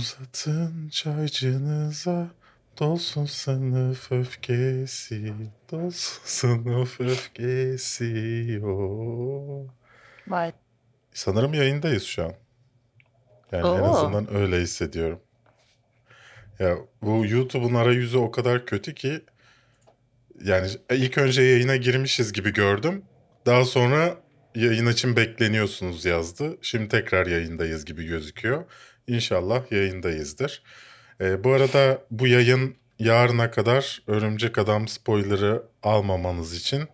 Uzatın çaycınıza dolsun sınıf öfkesi, dolsun sınıf öfkesi. Oo. Vay. Sanırım yayındayız şu an. Yani en Oo. azından öyle hissediyorum. Ya bu YouTube'un arayüzü o kadar kötü ki yani ilk önce yayına girmişiz gibi gördüm. Daha sonra yayın için bekleniyorsunuz yazdı. Şimdi tekrar yayındayız gibi gözüküyor. İnşallah yayındayızdır. Ee, bu arada bu yayın yarına kadar Örümcek Adam spoiler'ı almamanız için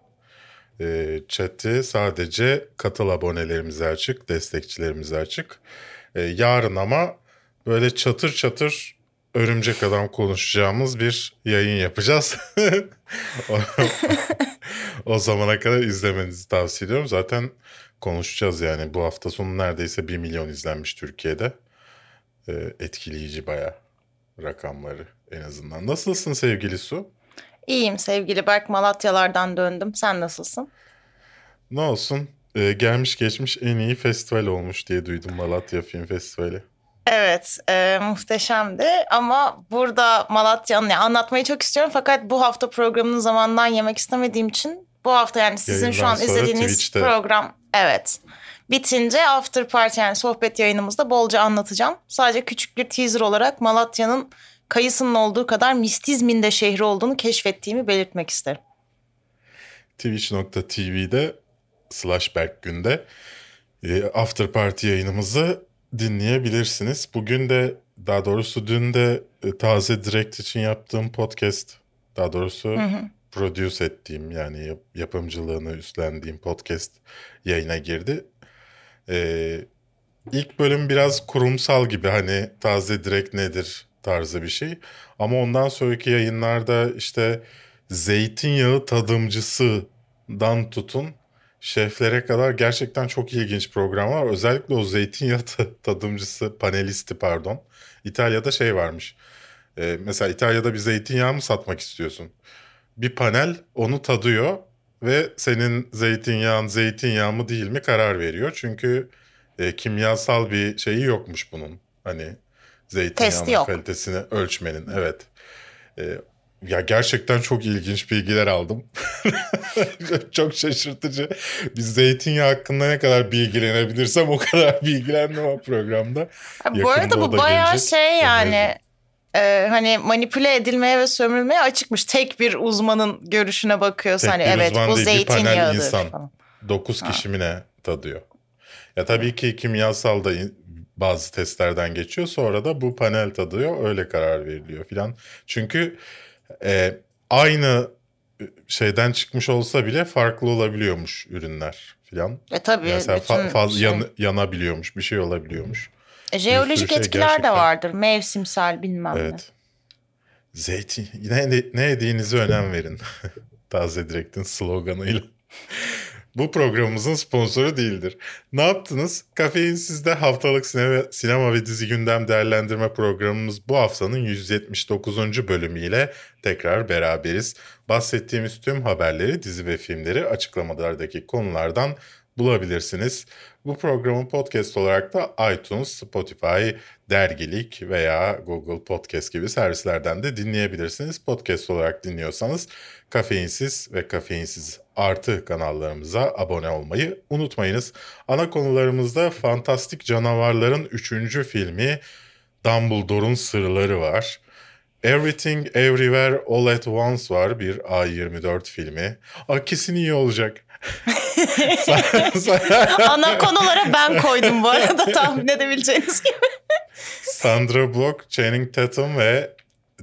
e, chat'i sadece katıl abonelerimize açık, destekçilerimize açık. E, yarın ama böyle çatır çatır Örümcek Adam konuşacağımız bir yayın yapacağız. o, o zamana kadar izlemenizi tavsiye ediyorum. Zaten konuşacağız yani. Bu hafta sonu neredeyse 1 milyon izlenmiş Türkiye'de. E, etkileyici bayağı rakamları en azından. Nasılsın sevgili Su? İyiyim sevgili Berk. Malatyalardan döndüm. Sen nasılsın? Ne olsun? Ee, gelmiş geçmiş en iyi festival olmuş diye duydum Malatya Film Festivali. Evet, e, muhteşemdi ama burada Malatya'nın yani anlatmayı çok istiyorum fakat bu hafta programının zamanından yemek istemediğim için bu hafta yani sizin şu Yayından an sonra izlediğiniz Twitch'te. program evet. Bitince after party yani sohbet yayınımızda bolca anlatacağım. Sadece küçük bir teaser olarak Malatya'nın kayısının olduğu kadar mistizmin de şehri olduğunu keşfettiğimi belirtmek isterim. Twitch.tv'de slash Berkgün'de e, After Party yayınımızı dinleyebilirsiniz. Bugün de daha doğrusu dün de e, taze direkt için yaptığım podcast daha doğrusu produce ettiğim yani yap- yapımcılığını üstlendiğim podcast yayına girdi. Ee, ilk bölüm biraz kurumsal gibi hani taze direkt nedir tarzı bir şey. Ama ondan sonraki yayınlarda işte zeytinyağı tadımcısından tutun şeflere kadar gerçekten çok ilginç program var. Özellikle o zeytinyağı ta- tadımcısı panelisti pardon. İtalya'da şey varmış. Ee, mesela İtalya'da bir zeytinyağı mı satmak istiyorsun? Bir panel onu tadıyor ve senin zeytinyağın zeytinyağı mı değil mi karar veriyor. Çünkü e, kimyasal bir şeyi yokmuş bunun. Hani zeytinyağının kalitesini ölçmenin. Evet. E, ya gerçekten çok ilginç bilgiler aldım. çok şaşırtıcı. Bir zeytinyağı hakkında ne kadar bilgilenebilirsem o kadar bilgilendim o programda. Ha, bu Yakında arada bu bayağı gelecek. şey yani. E, hani manipüle edilmeye ve sömürülmeye açıkmış. Tek bir uzmanın görüşüne bakıyorsa Tek hani evet bu zeytinyağıdır insan. falan. 9 kişi mi ne tadıyor. Ya tabii ki kimyasal da bazı testlerden geçiyor. Sonra da bu panel tadıyor. Öyle karar veriliyor filan. Çünkü e, aynı şeyden çıkmış olsa bile farklı olabiliyormuş ürünler filan. E tabii Mesela bütün fa- faz- şey- yan- yanabiliyormuş, bir şey olabiliyormuş. E, jeolojik şey etkiler de gerçekten- vardır. Mevsimsel bilmem ne. Evet. Zeytin, ne, ne yediğinize önem verin. Taze Direkt'in sloganıyla. Bu programımızın sponsoru değildir. Ne yaptınız? Kafeinsiz'de haftalık sinema, sinema ve dizi gündem değerlendirme programımız bu haftanın 179. bölümüyle tekrar beraberiz. Bahsettiğimiz tüm haberleri, dizi ve filmleri açıklamalardaki konulardan bulabilirsiniz. Bu programı podcast olarak da iTunes, Spotify, Dergilik veya Google Podcast gibi servislerden de dinleyebilirsiniz. Podcast olarak dinliyorsanız kafeinsiz ve kafeinsiz artı kanallarımıza abone olmayı unutmayınız. Ana konularımızda Fantastik Canavarların 3. filmi Dumbledore'un Sırları var. Everything Everywhere All at Once var bir A24 filmi. Aa, iyi olacak. Ana konulara ben koydum bu arada tahmin edebileceğiniz gibi. Sandra Bullock, Channing Tatum ve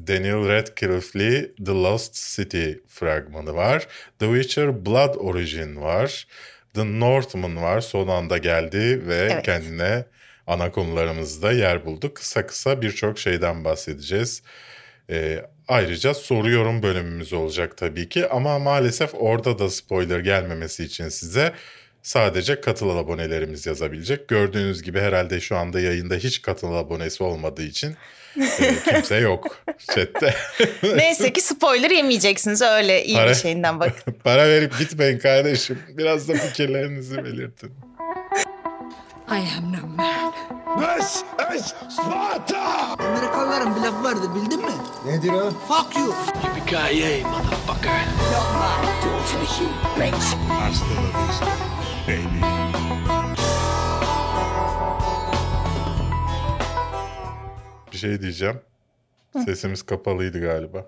Daniel Radcliffe'li The Lost City fragmanı var. The Witcher Blood Origin var. The Northman var. Son anda geldi ve Evet. kendine ana konularımızda yer buldu. Kısa kısa birçok şeyden bahsedeceğiz. Ee, ayrıca soru yorum bölümümüz olacak tabii ki ama maalesef orada da spoiler gelmemesi için size sadece katıl abonelerimiz yazabilecek. Gördüğünüz gibi herhalde şu anda yayında hiç katıl abonesi olmadığı için e, kimse yok chatte. Neyse ki spoiler yemeyeceksiniz öyle iyi Para- bir şeyinden bak. Para verip gitmeyin kardeşim. Biraz da fikirlerinizi belirtin. I am no man. This is Sparta! Amerikalıların bir lafı vardı bildin mi? Nedir o? Fuck you. Yippee-ki-yay, motherfucker! Hasta la vista, baby. Bir şey diyeceğim. Sesimiz kapalıydı galiba.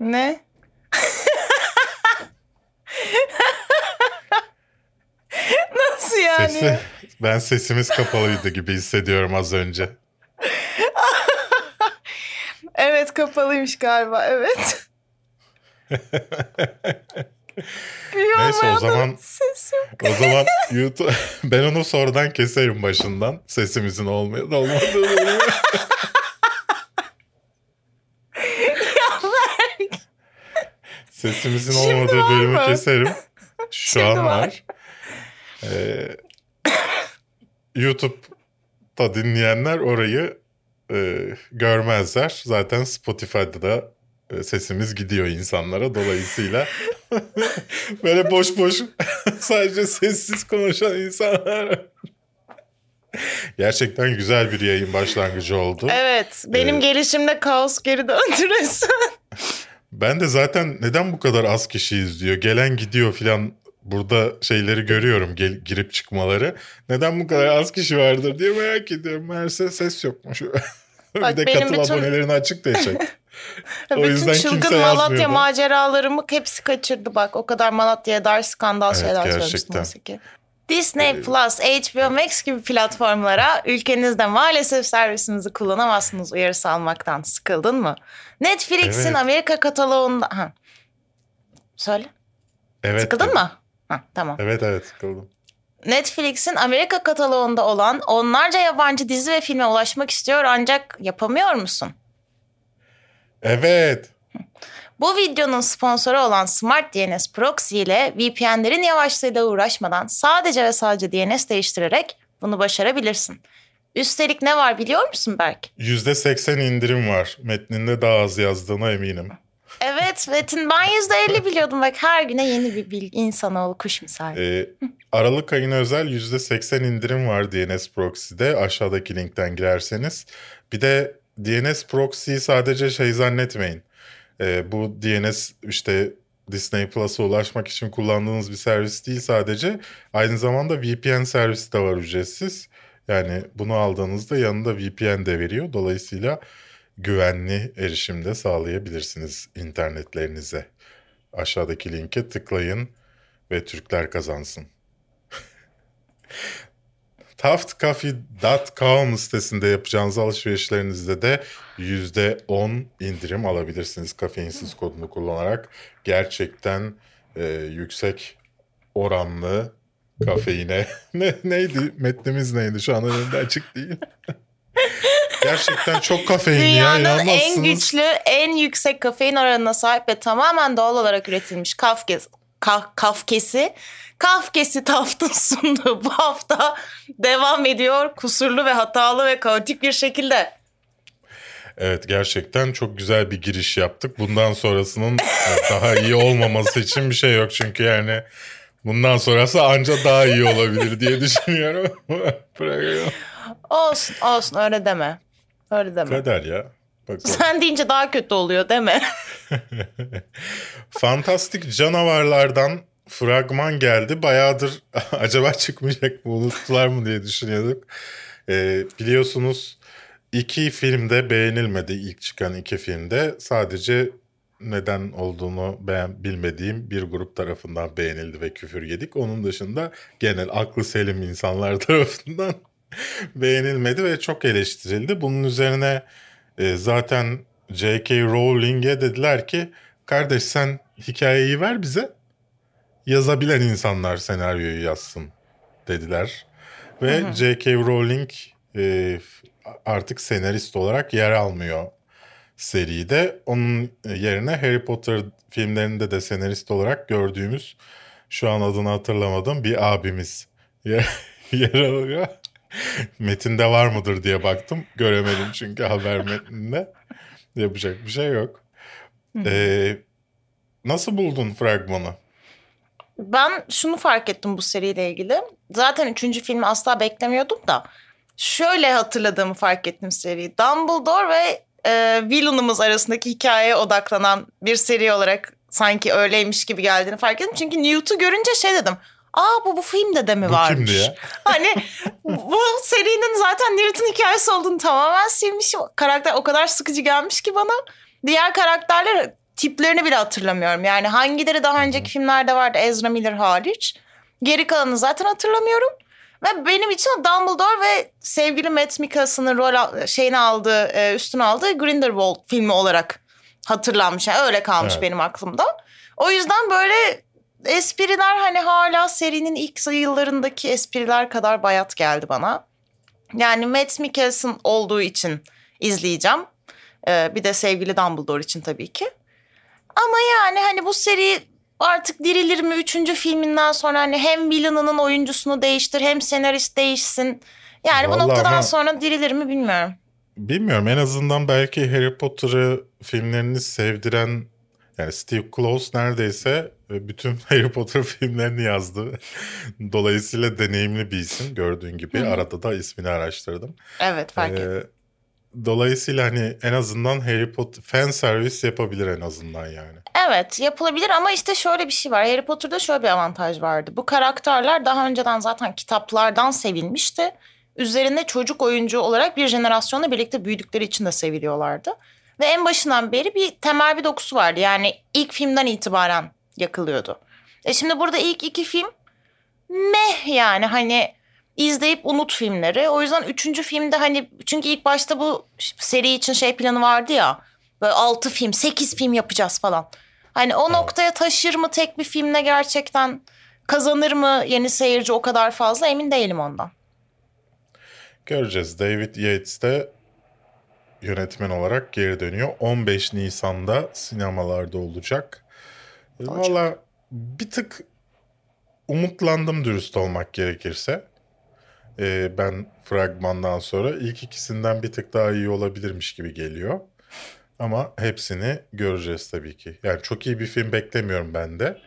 Ne? Nasıl yani? Sesi, ben sesimiz kapalıydı gibi hissediyorum az önce. Evet kapalıymış galiba evet. Neyse o zaman o zaman YouTube ben onu sonradan keserim başından. Sesimizin olmaya da olmadığını. Sesimizin olmadığı bölümü keserim. Şu Şimdi an var. var. Ee, YouTube'da dinleyenler orayı e, görmezler. Zaten Spotify'da da e, sesimiz gidiyor insanlara. Dolayısıyla böyle boş boş sadece sessiz konuşan insanlar. Gerçekten güzel bir yayın başlangıcı oldu. Evet benim Ee, gelişimde kaos geri döndü resmen. Ben de zaten neden bu kadar az kişi izliyor? Gelen gidiyor filan burada şeyleri görüyorum gel, girip çıkmaları. Neden bu kadar az kişi vardır diye merak ediyorum. Meğerse ses yokmuş. bir Bak de benim katıl bütün- abonelerini açık diyecek. O Bütün yüzden kimse çılgın Malatya yazmıyordu. maceralarımı hepsi kaçırdı bak. O kadar Malatya'ya dair skandal Evet, şeyler söylemiştim gerçekten. ki. Disney Plus, HBO Max gibi platformlara ülkenizde maalesef servisimizi kullanamazsınız uyarısı almaktan sıkıldın mı? Netflix'in Evet. Amerika kataloğunda... Ha. Söyle. Evet. Sıkıldın mı? Ha, tamam. Evet evet sıkıldım. Netflix'in Amerika kataloğunda olan onlarca yabancı dizi ve filme ulaşmak istiyor ancak yapamıyor musun? Evet. Bu videonun sponsoru olan Smart DNS Proxy ile VPN'lerin yavaşlığıyla uğraşmadan sadece ve sadece DNS değiştirerek bunu başarabilirsin. Üstelik ne var biliyor musun Berk? %80 indirim var. Metninde daha az yazdığına eminim. Evet Metin ben %50 biliyordum bak her güne yeni bir bilgi insanoğlu kuş misali. Ee, Aralık ayına özel %80 indirim var DNS Proxy'de aşağıdaki linkten girerseniz. Bir de DNS Proxy'yi sadece şey zannetmeyin. Ee, bu DNS işte Disney Plus'a ulaşmak için kullandığınız bir servis değil sadece. Aynı zamanda VPN servisi de var ücretsiz. Yani bunu aldığınızda yanında VPN de veriyor. Dolayısıyla güvenli erişim de sağlayabilirsiniz internetlerinize. Aşağıdaki linke tıklayın ve Türkler kazansın. Taftcoffee.com sitesinde yapacağınız alışverişlerinizde de %10 indirim alabilirsiniz kafeinsiz kodunu kullanarak. Gerçekten e, yüksek oranlı kafeine. ne, neydi? Metnimiz neydi? Şu an önümde açık değil. Gerçekten çok kafeinli ya Dünyanın en inanmazsınız. güçlü, en yüksek kafein oranına sahip ve tamamen doğal olarak üretilmiş kafkes, ka, kafkesi, kafkesi Taft'ın sunduğu bu hafta devam ediyor. Kusurlu ve hatalı ve kaotik bir şekilde. Evet gerçekten çok güzel bir giriş yaptık. Bundan sonrasının e, daha iyi olmaması için bir şey yok. Çünkü yani bundan sonrası anca daha iyi olabilir diye düşünüyorum. Program. Olsun olsun öyle deme. Öyle deme. Kader ya. Bakalım. Sen deyince daha kötü oluyor değil mi? Fantastik canavarlardan fragman geldi. Bayağıdır acaba çıkmayacak mı unuttular mı diye düşünüyorduk. Ee, biliyorsunuz iki filmde beğenilmedi ilk çıkan iki filmde. Sadece neden olduğunu ben bilmediğim bir grup tarafından beğenildi ve küfür yedik. Onun dışında genel aklı selim insanlar tarafından beğenilmedi ve çok eleştirildi. Bunun üzerine e, zaten J.K. Rowling'e dediler ki kardeş sen hikayeyi ver bize yazabilen insanlar senaryoyu yazsın dediler. Ve J.K. Rowling e, artık senarist olarak yer almıyor seride. Onun yerine Harry Potter filmlerinde de senarist olarak gördüğümüz şu an adını hatırlamadığım bir abimiz yer, yer alıyor. Metinde var mıdır diye baktım. Göremedim çünkü haber metninde. Yapacak bir şey yok. Ee, nasıl buldun fragmanı? Ben şunu fark ettim bu seriyle ilgili. Zaten üçüncü filmi asla beklemiyordum da. Şöyle hatırladığımı fark ettim seriyi. Dumbledore ve e, villainımız arasındaki hikayeye odaklanan bir seri olarak sanki öyleymiş gibi geldiğini fark ettim. Çünkü Newt'u görünce şey dedim. Aa bu bu filmde de mi Bu varmış? kimdi ya? Hani bu serinin zaten Newt'un hikayesi olduğunu tamamen silmişim. Karakter o kadar sıkıcı gelmiş ki bana. Diğer karakterler tiplerini bile hatırlamıyorum. Yani hangileri daha önceki filmlerde vardı Ezra Miller hariç. Geri kalanını zaten hatırlamıyorum. Ve benim için Dumbledore ve sevgili Matt Mikkelsen'ın rol şeyini aldığı, e, üstüne aldığı Grindelwald filmi olarak hatırlanmış. Yani öyle kalmış Evet. benim aklımda. O yüzden böyle espriler hani hala serinin ilk yıllarındaki espriler kadar bayat geldi bana. Yani Matt Mikkelsen olduğu için izleyeceğim. Ee, bir de sevgili Dumbledore için tabii ki. Ama yani hani bu seri artık dirilir mi? Üçüncü filminden sonra hani hem villain'ının oyuncusunu değiştir hem senarist değişsin. Yani bu Vallahi noktadan ama- sonra dirilir mi bilmiyorum. Bilmiyorum en azından belki Harry Potter'ı filmlerini sevdiren yani Steve Close neredeyse e, bütün Harry Potter filmlerini yazdı. Dolayısıyla deneyimli bir isim gördüğün gibi. Hı. Arada da ismini araştırdım. Evet fark ettim. Ee, dolayısıyla hani en azından Harry Potter fan servis yapabilir en azından yani. Evet yapılabilir ama işte şöyle bir şey var. Harry Potter'da şöyle bir avantaj vardı. Bu karakterler daha önceden zaten kitaplardan sevilmişti. Üzerinde çocuk oyuncu olarak bir jenerasyonla birlikte büyüdükleri için de seviliyorlardı. Ve en başından beri bir temel bir dokusu vardı. Yani ilk filmden itibaren yakılıyordu. E şimdi burada ilk iki film meh yani hani izleyip unut filmleri. O yüzden üçüncü filmde hani çünkü ilk başta bu seri için şey planı vardı ya. Böyle altı film, sekiz film yapacağız falan. Hani o noktaya taşır mı tek bir filmle gerçekten kazanır mı yeni seyirci o kadar fazla emin değilim ondan. Göreceğiz. David Yates de yönetmen olarak geri dönüyor. 15 Nisan'da sinemalarda olacak. E, Valla bir tık umutlandım dürüst olmak gerekirse. E, ben fragmandan sonra ilk ikisinden bir tık daha iyi olabilirmiş gibi geliyor. Ama hepsini göreceğiz tabii ki. Yani çok iyi bir film beklemiyorum ben de.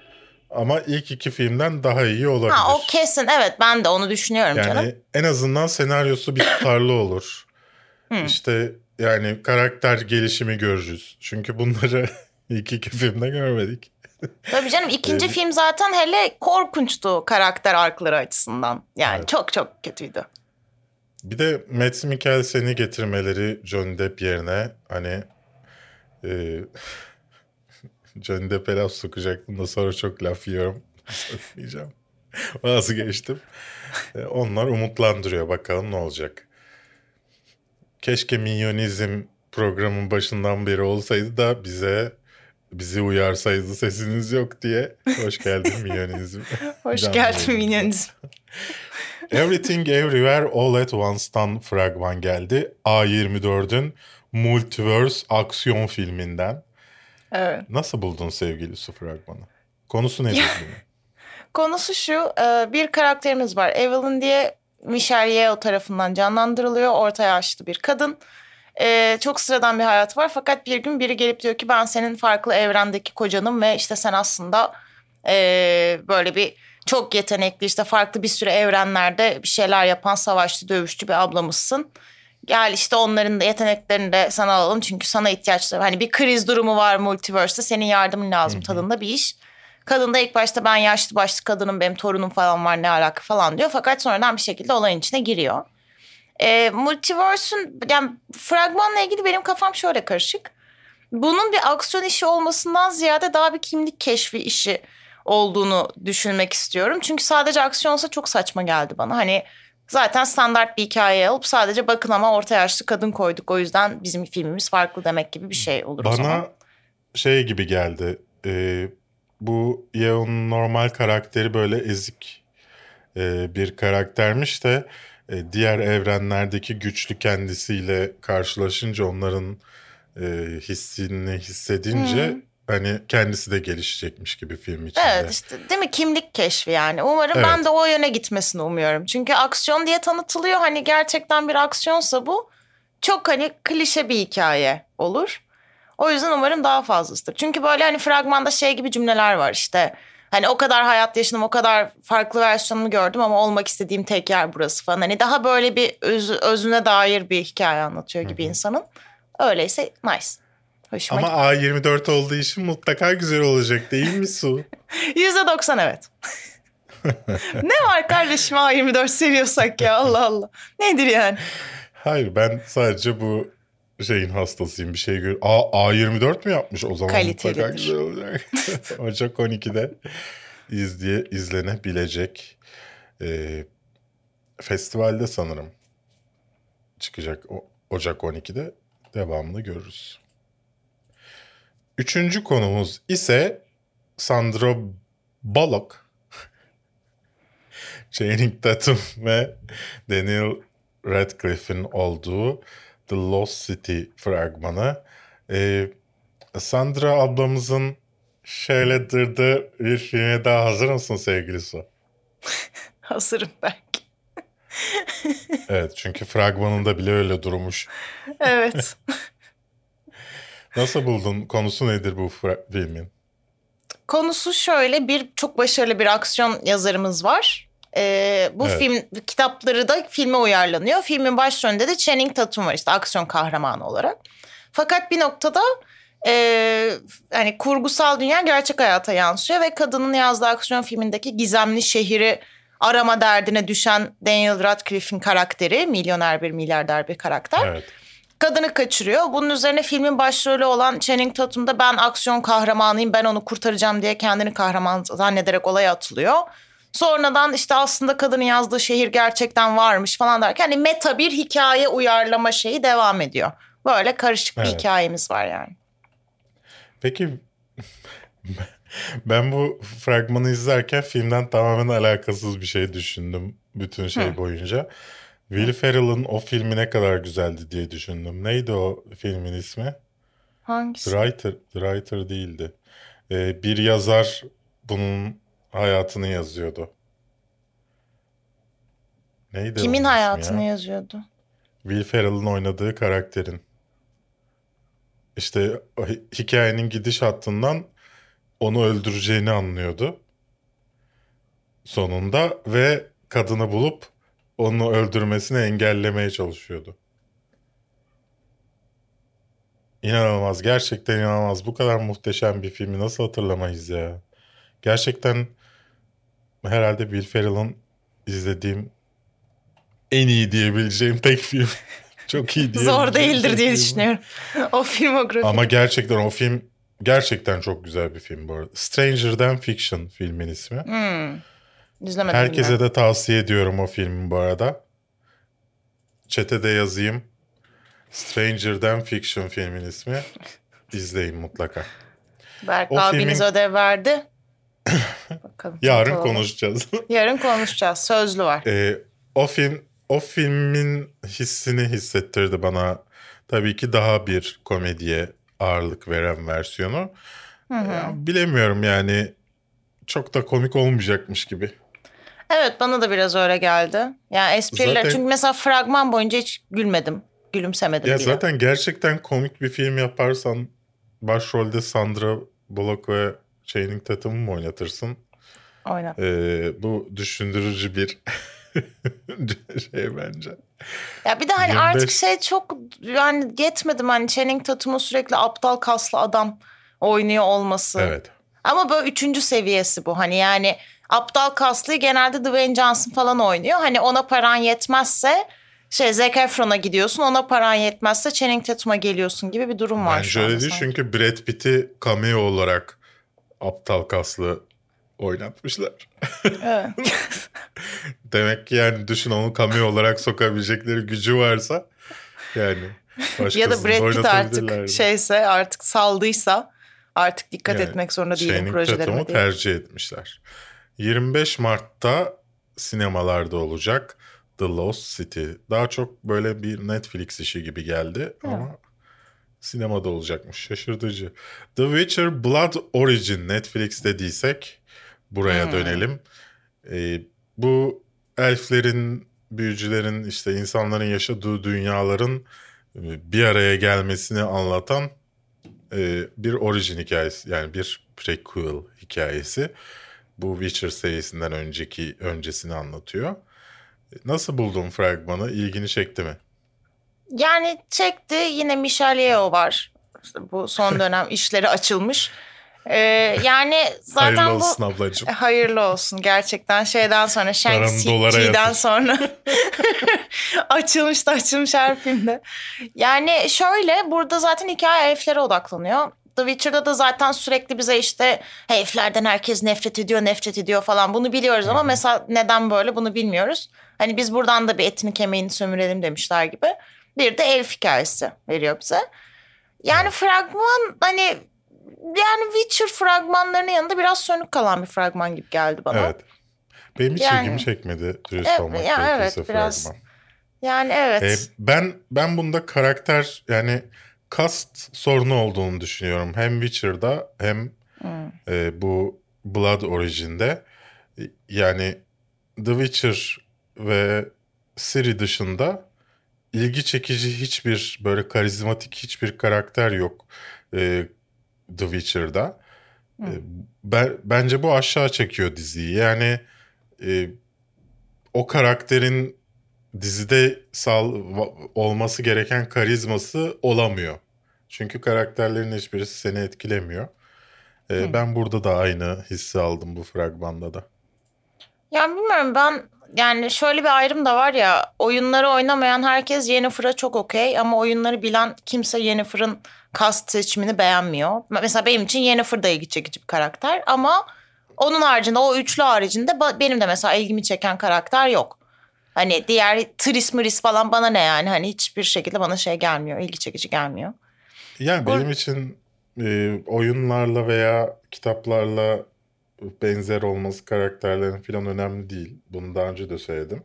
Ama ilk iki filmden daha iyi olabilir. Ha o kesin evet ben de onu düşünüyorum Yani canım. en azından senaryosu bir tutarlı olur. Hmm. İşte yani karakter gelişimi görürüz. Çünkü bunları ilk iki filmde görmedik. Tabii canım ikinci Evet. film zaten hele korkunçtu karakter arkları açısından. Yani Evet. çok çok kötüydü. Bir de Matt Mikkelsen'i getirmeleri Johnny Depp yerine hani e, Johnny Depp'e laf sokacaktım da sonra çok laf yiyorum. Sokmayacağım. Vazgeçtim. E, onlar umutlandırıyor. Bakalım ne olacak. Keşke minyonizm programın başından beri olsaydı da bize bizi uyarsaydı sesiniz yok diye. Hoş geldin minyonizm. Hoş geldin minyonizm. Everything Everywhere All at Once'tan fragman geldi. A24'ün Multiverse aksiyon filminden. Evet. Nasıl buldun sevgili su fragmanı? Konusu nedir? Konusu şu e, bir karakterimiz var Evelyn diye Michelle Yeoh tarafından canlandırılıyor orta yaşlı bir kadın. E, çok sıradan bir hayatı var fakat bir gün biri gelip diyor ki ben senin farklı evrendeki kocanım ve işte sen aslında e, böyle bir çok yetenekli işte farklı bir sürü evrenlerde bir şeyler yapan savaşçı dövüşçü bir ablamızsın. Gel işte onların da yeteneklerini de sana alalım çünkü sana ihtiyaçları hani bir kriz durumu var multiverse'te senin yardımın lazım tadında bir iş. Kadın da ilk başta ben yaşlı başlı kadınım benim torunum falan var ne alaka falan diyor. Fakat sonradan bir şekilde olayın içine giriyor. E, Multiverse'ün yani fragmanla ilgili benim kafam şöyle karışık. Bunun bir aksiyon işi olmasından ziyade daha bir kimlik keşfi işi olduğunu düşünmek istiyorum. Çünkü sadece aksiyonsa çok saçma geldi bana. Hani zaten standart bir hikaye alıp sadece bakın ama orta yaşlı kadın koyduk. O yüzden bizim filmimiz farklı demek gibi bir şey olur o zaman. Bana şey gibi geldi. e, bu Yeon'un normal karakteri böyle ezik e, bir karaktermiş de e, diğer evrenlerdeki güçlü kendisiyle karşılaşınca onların e, hissini hissedince hani kendisi de gelişecekmiş gibi film içinde. Evet işte değil mi kimlik keşfi yani. Umarım Evet. ben de o yöne gitmesini umuyorum. Çünkü aksiyon diye tanıtılıyor. Hani gerçekten bir aksiyonsa bu çok hani klişe bir hikaye olur. O yüzden umarım daha fazlasıdır. Çünkü böyle hani fragmanda şey gibi cümleler var işte. Hani o kadar hayat yaşadım, o kadar farklı versiyonunu gördüm ama olmak istediğim tek yer burası falan. Hani daha böyle bir öz, özüne dair bir hikaye anlatıyor gibi insanın. Öyleyse nice. Hoşuma Ama A24 olduğu için mutlaka güzel olacak değil mi Su? Yüzde doksan evet. ne var kardeşim A24 seviyorsak ya Allah Allah. Nedir yani? Hayır ben sadece bu şeyin hastasıyım bir şey gör. A, A24 mi yapmış o zaman Kalitelidir. güzel olacak. Ocak 12'de izleye, izlenebilecek. Ee, festivalde sanırım çıkacak o, Ocak 12'de devamını görürüz. Üçüncü konumuz ise Sandra Bullock. Channing Tatum ve Daniel Radcliffe'in olduğu The Lost City fragmanı. Ee, Sandra ablamızın şöyle dırdı bir filme daha hazır mısın sevgili Su? Hazırım belki. Evet çünkü fragmanında bile öyle durmuş. Evet. Nasıl buldun? Konusu nedir bu filmin? Konusu şöyle bir çok başarılı bir aksiyon yazarımız var. Ee, bu Evet. film kitapları da filme uyarlanıyor. Filmin başrolünde de Channing Tatum var işte aksiyon kahramanı olarak. Fakat bir noktada e, hani kurgusal dünya gerçek hayata yansıyor ve kadının yazdığı aksiyon filmindeki gizemli şehri arama derdine düşen Daniel Radcliffe'in karakteri milyoner bir milyarder bir karakter. Evet. Kadını kaçırıyor. Bunun üzerine filmin başrolü olan Channing Tatum da ben aksiyon kahramanıyım ben onu kurtaracağım diye kendini kahraman zannederek olaya atılıyor. Sonradan işte aslında kadının yazdığı şehir gerçekten varmış falan derken hani meta bir hikaye uyarlama şeyi devam ediyor. Böyle karışık bir Evet. hikayemiz var yani. Peki ben bu fragmanı izlerken filmden tamamen alakasız bir şey düşündüm bütün şey boyunca. Will Ferrell'ın o filmi ne kadar güzeldi diye düşündüm. Neydi o filmin ismi? Hangisi? The Writer, The Writer değildi. Ee, bir yazar bunun hayatını yazıyordu. Neydi Kimin hayatını ya? yazıyordu? Will Ferrell'ın oynadığı karakterin. İşte hikayenin gidiş hattından onu öldüreceğini anlıyordu. Sonunda ve kadını bulup onu öldürmesini engellemeye çalışıyordu. İnanılmaz. Gerçekten inanılmaz. Bu kadar muhteşem bir filmi nasıl hatırlamayız ya? Gerçekten herhalde Will Ferrell'ın izlediğim en iyi diyebileceğim tek film. Çok iyi diyebileceğim Zor değildir diye düşünüyorum. o filmografi. Ama gerçekten o film gerçekten çok güzel bir film bu arada. Stranger Than Fiction filmin ismi. Hmm. İzlemedim Herkese ben. de tavsiye ediyorum o filmi bu arada. Çete de yazayım. Stranger Than Fiction filmin ismi. İzleyin mutlaka. Berk o abiniz filmin- ödev verdi. Bakalım. Yarın konuşacağız. Yarın konuşacağız. Sözlü var. Ee, o film o filmin hissini hissettirdi bana. Tabii ki daha bir komediye ağırlık veren versiyonu. Ya, bilemiyorum yani çok da komik olmayacakmış gibi. Evet bana da biraz öyle geldi. Yani espriler Zaten- çünkü mesela fragman boyunca hiç gülmedim. Gülümsemedim Ya bile. zaten gerçekten komik bir film yaparsan başrolde Sandra Bullock ve Channing Tatum'u mu oynatırsın? Oynat. Ee, bu düşündürücü bir şey bence. Ya bir de hani 25 artık şey çok yani yetmedim hani Channing Tatum'un sürekli aptal kaslı adam oynuyor olması. Evet. Ama böyle üçüncü seviyesi bu hani yani aptal kaslıyı genelde Dwayne Johnson falan oynuyor. Hani ona paran yetmezse şey Zac Efron'a gidiyorsun ona paran yetmezse Channing Tatum'a geliyorsun gibi bir durum var. Şu şöyle değil sanki. çünkü Brad Pitt'i cameo olarak aptal kaslı oynatmışlar. Evet. Demek ki yani düşün onu cameo olarak sokabilecekleri gücü varsa yani ya da Brad Pitt artık şeyse artık saldıysa artık dikkat Yani etmek zorunda değilim projelerime diye. tercih etmişler. 25 Mart'ta sinemalarda olacak The Lost City. Daha çok böyle bir Netflix işi gibi geldi ama sinemada olacakmış. Şaşırtıcı. The Witcher Blood Origin Netflix'te değilsek buraya Hmm. dönelim. Ee, bu elflerin, büyücülerin işte insanların yaşadığı dünyaların e, bir araya gelmesini anlatan e, bir orijin hikayesi yani bir prequel hikayesi. bu Witcher serisinden önceki öncesini anlatıyor. Nasıl buldun fragmanı? İlgini çekti mi? Yani çekti yine Michelle Yeoh var. İşte bu son dönem işleri açılmış. Ee, yani zaten Hayırlı bu olsun ablacığım. E, Hayırlı olsun gerçekten şeyden sonra Shang-Chi'den sonra açılmış da açılmış her filmde. Yani şöyle burada zaten hikaye elflere odaklanıyor. The Witcher'da da zaten sürekli bize işte elflerden herkes nefret ediyor nefret ediyor falan bunu biliyoruz ama mesela neden böyle bunu bilmiyoruz. Hani biz buradan da bir etini kemiğini sömürelim demişler gibi. Bir de elf hikayesi veriyor bize. Yani fragman hani yani Witcher fragmanlarının yanında biraz sönük kalan bir fragman gibi geldi bana. Evet. Benim hiç Yani- ilgimi çekmedi dürüst Evet, olmak ya gerekirse evet, biraz fragman. Yani evet. E, ben ben bunda karakter yani cast sorunu olduğunu düşünüyorum. Hem Witcher'da hem Hmm. e, bu Blood Origin'de. E, Yani The Witcher ve Ciri dışında ilgi çekici hiçbir böyle karizmatik hiçbir karakter yok e, The Witcher'da. E, ben, bence bu aşağı çekiyor diziyi. Yani e, o karakterin dizide sal olması gereken karizması olamıyor. Çünkü karakterlerin hiçbirisi seni etkilemiyor. E, Ben burada da aynı hissi aldım bu fragmanda da. Yani bilmiyorum ben yani şöyle bir ayrım da var ya oyunları oynamayan herkes Yennefer'a çok okey ama oyunları bilen kimse Yennefer'ın cast seçimini beğenmiyor. Mesela benim için Yennefer da ilgi çekici bir karakter ama onun haricinde o üçlü haricinde benim de mesela ilgimi çeken karakter yok. Hani diğer Tris Mris falan bana ne yani hani hiçbir şekilde bana şey gelmiyor ilgi çekici gelmiyor. Yani benim için e, oyunlarla veya kitaplarla benzer olması karakterlerin falan önemli değil. Bunu daha önce de söyledim.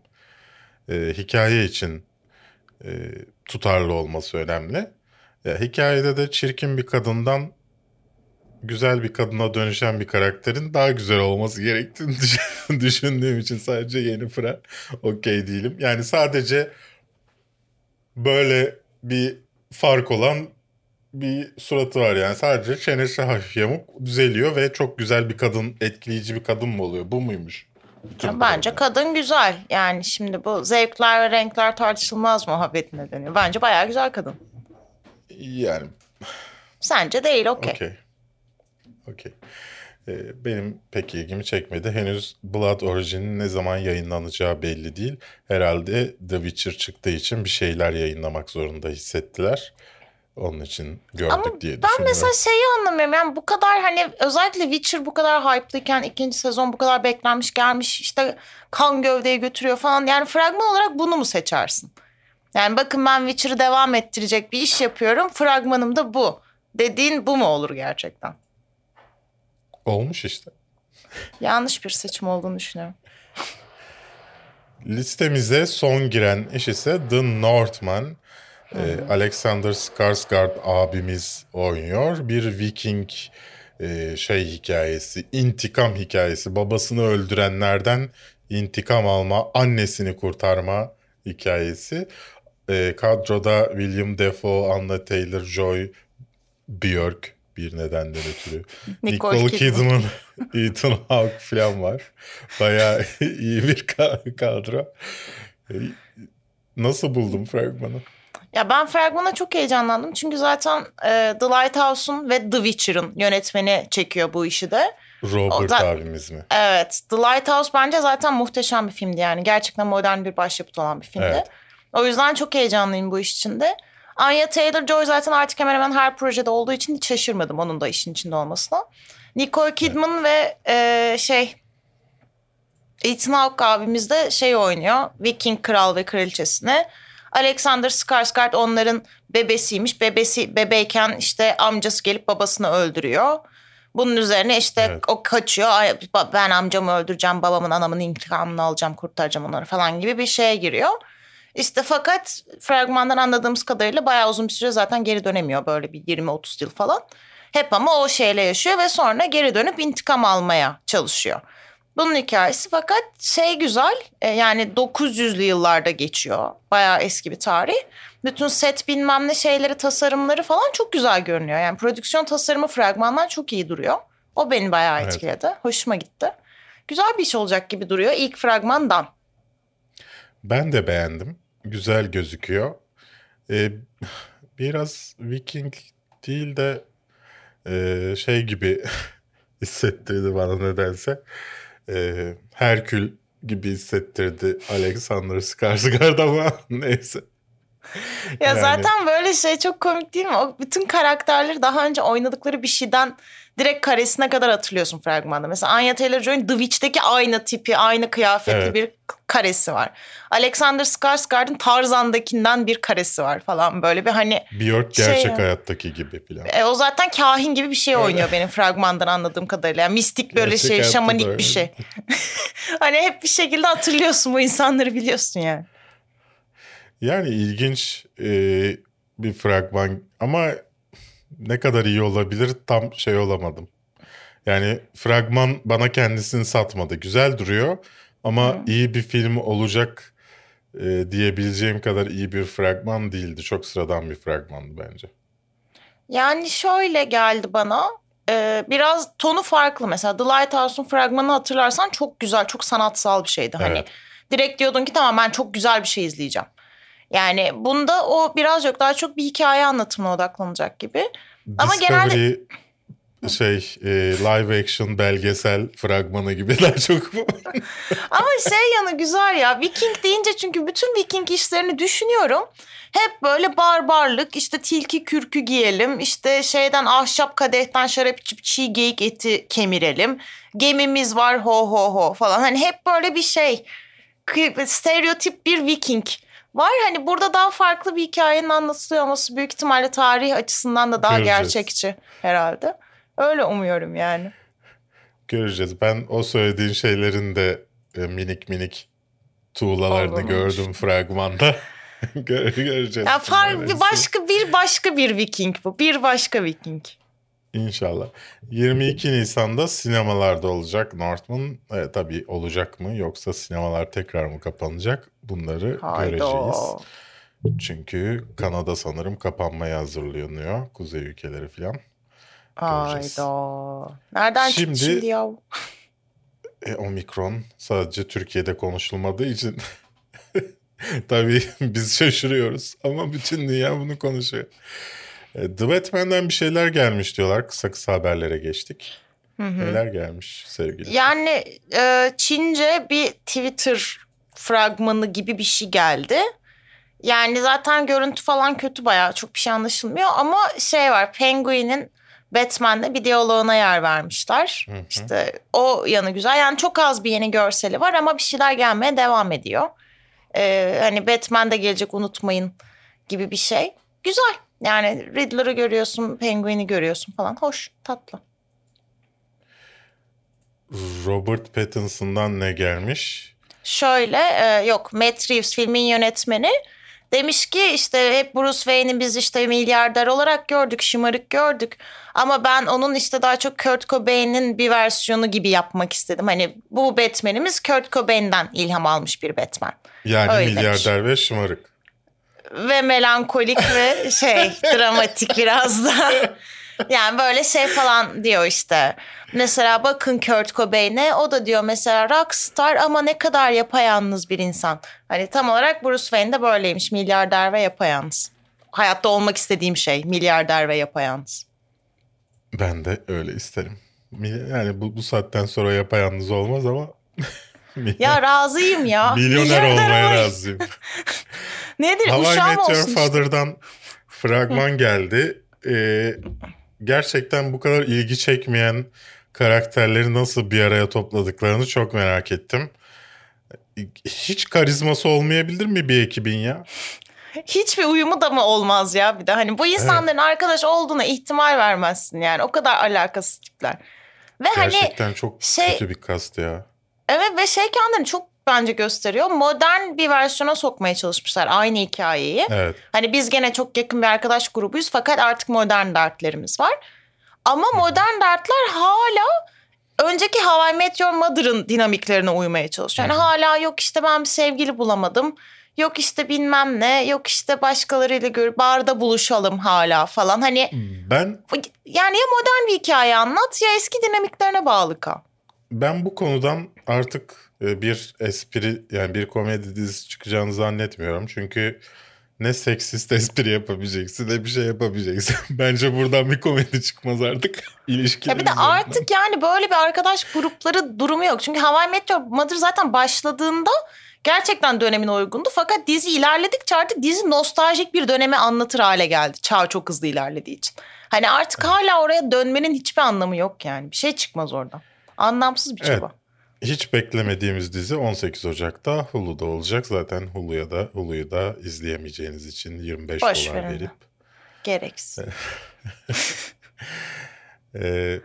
E, hikaye için e, tutarlı olması önemli. Ya, hikayede de çirkin bir kadından güzel bir kadına dönüşen bir karakterin daha güzel olması gerektiğini düşün- düşündüğüm için sadece Yennefer'a okey değilim. Yani sadece böyle bir fark olan bir suratı var yani. Sadece çenesi hafif yamuk düzeliyor ve çok güzel bir kadın, etkileyici bir kadın mı oluyor? Bu muymuş? Ya bence kadın güzel yani şimdi bu zevkler ve renkler tartışılmaz muhabbetin nedeni. Bence bayağı güzel kadın. Yani Sence değil okey. okey. Okey. Ee, benim pek ilgimi çekmedi. Henüz Blood Origin'in ne zaman yayınlanacağı belli değil. Herhalde The Witcher çıktığı için bir şeyler yayınlamak zorunda hissettiler. Onun için gördük Ama diye ben düşünüyorum. mesela şeyi anlamıyorum. Yani bu kadar hani özellikle Witcher bu kadar hype'lıyken ikinci sezon bu kadar beklenmiş gelmiş işte kan gövdeyi götürüyor falan. Yani fragman olarak bunu mu seçersin? Yani bakın ben Witcher'ı devam ettirecek bir iş yapıyorum. Fragmanım da bu. Dediğin bu mu olur gerçekten? Olmuş işte. Yanlış bir seçim olduğunu düşünüyorum. Listemize son giren iş ise The Northman. Ee, Alexander Skarsgård abimiz oynuyor. Bir Viking e, şey hikayesi, intikam hikayesi. Babasını öldürenlerden intikam alma, annesini kurtarma hikayesi. Ee, kadroda William Defoe, Anna Taylor-Joy, Björk bir nedenden ötürü. Nicole Nicole Kidman. Ethan Hawke falan var. Bayağı iyi bir ka- kadro. Ee, Nasıl buldun fragmanı? Ya ben fragmana çok heyecanlandım. Çünkü zaten e, The Lighthouse'un ve The Witcher'ın yönetmeni çekiyor bu işi de. Robert da- abimiz mi? Evet. The Lighthouse bence zaten muhteşem bir filmdi yani. Gerçekten modern bir başyapıt olan bir filmdi. Evet. O yüzden çok heyecanlıyım bu iş içinde. Anya Taylor-Joy zaten artık hemen hemen her projede olduğu için hiç şaşırmadım onun da işin içinde olmasına. Nicole Kidman ve e, şey Ethan Hawke abimiz de şey oynuyor. Viking kral ve kraliçesini. Alexander Skarsgård onların bebesiymiş. Bebesi bebeyken işte amcası gelip babasını öldürüyor. Bunun üzerine işte Evet. o kaçıyor. Ay, ben amcamı öldüreceğim, babamın anamın intikamını alacağım, kurtaracağım onları falan gibi bir şeye giriyor. İşte fakat fragmandan anladığımız kadarıyla bayağı uzun bir süre zaten geri dönemiyor. Böyle bir 20-30 yıl falan. Hep ama o şeyle yaşıyor ve sonra geri dönüp intikam almaya çalışıyor. Bunun hikayesi fakat şey güzel e, yani 900'lü yıllarda geçiyor. Bayağı eski bir tarih. Bütün set bilmem ne şeyleri tasarımları falan çok güzel görünüyor. Yani prodüksiyon tasarımı fragmandan çok iyi duruyor. O beni bayağı Evet. etkiledi. Hoşuma gitti. güzel bir iş olacak gibi duruyor ilk fragmandan. Ben de beğendim. Güzel gözüküyor. Ee, biraz Viking değil de e, şey gibi hissettirdi bana nedense. Ee, Herkül gibi hissettirdi Alexander Skarsgård ama neyse. Ya Yani- zaten böyle şey çok komik değil mi? O bütün karakterleri daha önce oynadıkları bir şeyden direkt karesine kadar hatırlıyorsun fragmanda. Mesela Anya Taylor-Joy'un The Witch'teki aynı tipi, aynı kıyafetli Evet. bir karesi var. Alexander Skarsgård'ın Tarzan'dakinden bir karesi var falan böyle bir hani Björk Şey gerçek ya. hayattaki gibi falan. e, o zaten kahin gibi bir şey oynuyor benim fragmandan anladığım kadarıyla. Yani mistik böyle Gerçek şey, şamanik bir şey. hani hep bir şekilde hatırlıyorsun bu insanları biliyorsun yani. Yani ilginç e, bir fragman ama ne kadar iyi olabilir tam şey olamadım. Yani fragman bana kendisini satmadı. Güzel duruyor ama iyi bir film olacak e, diyebileceğim kadar iyi bir fragman değildi. Çok sıradan bir fragmandı bence. Yani şöyle geldi bana. e, biraz tonu farklı. Mesela The Lighthouse'un fragmanını hatırlarsan çok güzel, çok sanatsal bir şeydi. Hani Evet. direkt diyordun ki tamam ben çok güzel bir şey izleyeceğim. Yani bunda o biraz yok daha çok bir hikaye anlatımına odaklanacak gibi. Ama Discovery şey e, live action belgesel fragmanı gibi daha çok bu. Ama şey yanı güzel ya. Viking deyince çünkü bütün Viking işlerini düşünüyorum. Hep böyle barbarlık işte tilki kürkü giyelim. işte şeyden ahşap kadehten şarap içip çiğ geyik eti kemirelim. Gemimiz var ho ho ho falan. Hani hep böyle bir şey. Stereotip bir Viking var. Hani burada daha farklı bir hikayenin anlatılıyor olması büyük ihtimalle tarih açısından da daha Göreceğiz. gerçekçi herhalde. Öyle umuyorum yani. Göreceğiz. Ben o söylediğin şeylerin de e, minik minik tuğlalarını Olmamış. gördüm fragmanda. Gör, göreceğiz. Ya far, başka bir başka bir Viking bu. Bir başka Viking. İnşallah. 22 Nisan'da sinemalarda olacak Northman. E, tabii olacak mı yoksa sinemalar tekrar mı kapanacak? Bunları göreceğiz. Hayda. Çünkü Kanada sanırım kapanmaya hazırlanıyor. Kuzey ülkeleri falan. Göreceğiz. Hayda. Nereden Şimdi- şimdi ya? E, Omikron sadece Türkiye'de konuşulmadığı için tabii biz şaşırıyoruz ama bütün dünya bunu konuşuyor. E, The Batman'den bir şeyler gelmiş diyorlar. Kısa kısa haberlere geçtik. Neler gelmiş sevgili? Yani e, Çince bir Twitter fragmanı gibi bir şey geldi. Yani zaten görüntü falan kötü bayağı çok bir şey anlaşılmıyor ama şey var Penguin'in Batman'le bir diyaloğuna yer vermişler. İşte o yanı güzel. Yani çok az bir yeni görseli var ama bir şeyler gelmeye devam ediyor. Ee, hani Batman de gelecek unutmayın gibi bir şey. Güzel. Yani Riddler'ı görüyorsun, Penguin'i görüyorsun falan. Hoş, tatlı. Robert Pattinson'dan ne gelmiş? Şöyle e, yok Matt Reeves filmin yönetmeni demiş ki işte hep Bruce Wayne'i biz işte milyarder olarak gördük, şımarık gördük. Ama ben onun işte daha çok Kurt Cobain'in bir versiyonu gibi yapmak istedim. Hani bu Batman'imiz Kurt Cobain'den ilham almış bir Batman. Yani Öyle milyarder ve şımarık. Ve melankolik ve şey dramatik biraz da. Yani böyle şey falan diyor işte. Mesela bakın Kurt Cobain'e o da diyor mesela rockstar ama ne kadar yapayalnız bir insan. Hani tam olarak Bruce Wayne de böyleymiş milyarder ve yapayalnız. Hayatta olmak istediğim şey milyarder ve yapayalnız. Ben de öyle isterim. Yani bu, bu saatten sonra yapayalnız olmaz ama Ya razıyım ya. milyoner olmaya razıyım. Nedir How I uşağım Met Your olsun. Father'dan fragman geldi. Ee, gerçekten bu kadar ilgi çekmeyen karakterleri nasıl bir araya topladıklarını çok merak ettim. Hiç karizması olmayabilir mi bir ekibin ya? Hiçbir uyumu da mı olmaz ya bir de hani bu insanların arkadaş olduğuna ihtimal vermezsin yani o kadar alakasız tipler. Ve hani Gerçekten çok şey- kötü bir kast ya. Evet ve şey kendini çok bence gösteriyor. Modern bir versiyona sokmaya çalışmışlar aynı hikayeyi. Evet. Hani biz gene çok yakın bir arkadaş grubuyuz fakat artık modern dertlerimiz var. Ama modern dertler hala önceki How I Met Your Mother'ın dinamiklerine uymaya çalışıyor. Yani hala yok işte ben bir sevgili bulamadım. Yok işte bilmem ne. Yok işte başkalarıyla gör barda buluşalım hala falan. Hani Ben yani ya modern bir hikaye anlat ya eski dinamiklerine bağlı kal. Ben bu konudan artık e, bir espri yani bir komedi dizisi çıkacağını zannetmiyorum. Çünkü ne seksist espri yapabileceksin ne bir şey yapabileceksin. Bence buradan bir komedi çıkmaz artık. İlişkiler Ya bir de üzerinden. artık yani böyle bir arkadaş grupları durumu yok. Çünkü Hawaii Meteor Mother zaten başladığında gerçekten dönemine uygundu. Fakat dizi ilerledikçe artık dizi nostaljik bir döneme anlatır hale geldi. Çağ çok hızlı ilerlediği için. Hani artık hala oraya dönmenin hiçbir anlamı yok yani. Bir şey çıkmaz oradan. Anlamsız bir Evet. çaba. Hiç beklemediğimiz dizi 18 Ocak'ta Hulu'da olacak. Zaten Hulu'ya da Hulu'yu da izleyemeyeceğiniz için 25 Boş dolar verip Gereksiz. e,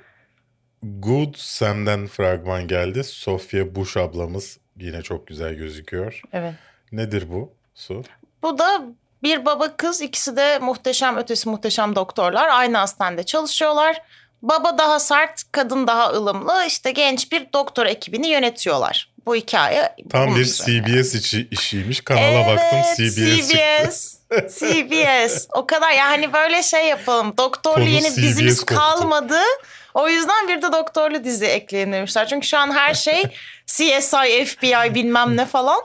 Good Sam'den fragman geldi. Sofia Bush ablamız yine çok güzel gözüküyor. Evet. Nedir bu? Su. Bu da bir baba kız ikisi de muhteşem ötesi muhteşem doktorlar. Aynı hastanede çalışıyorlar. Baba daha sert, kadın daha ılımlı. İşte genç bir doktor ekibini yönetiyorlar. Bu hikaye. Tam bir. CBS içi, işiymiş. Kanala baktım CBS. CBS. CBS. O kadar yani böyle şey yapalım. Doktorlu Konu yeni CBS dizimiz koptu. kalmadı. O yüzden bir de doktorlu dizi ekleyin demişler. Çünkü şu an her şey CSI, FBI bilmem ne falan.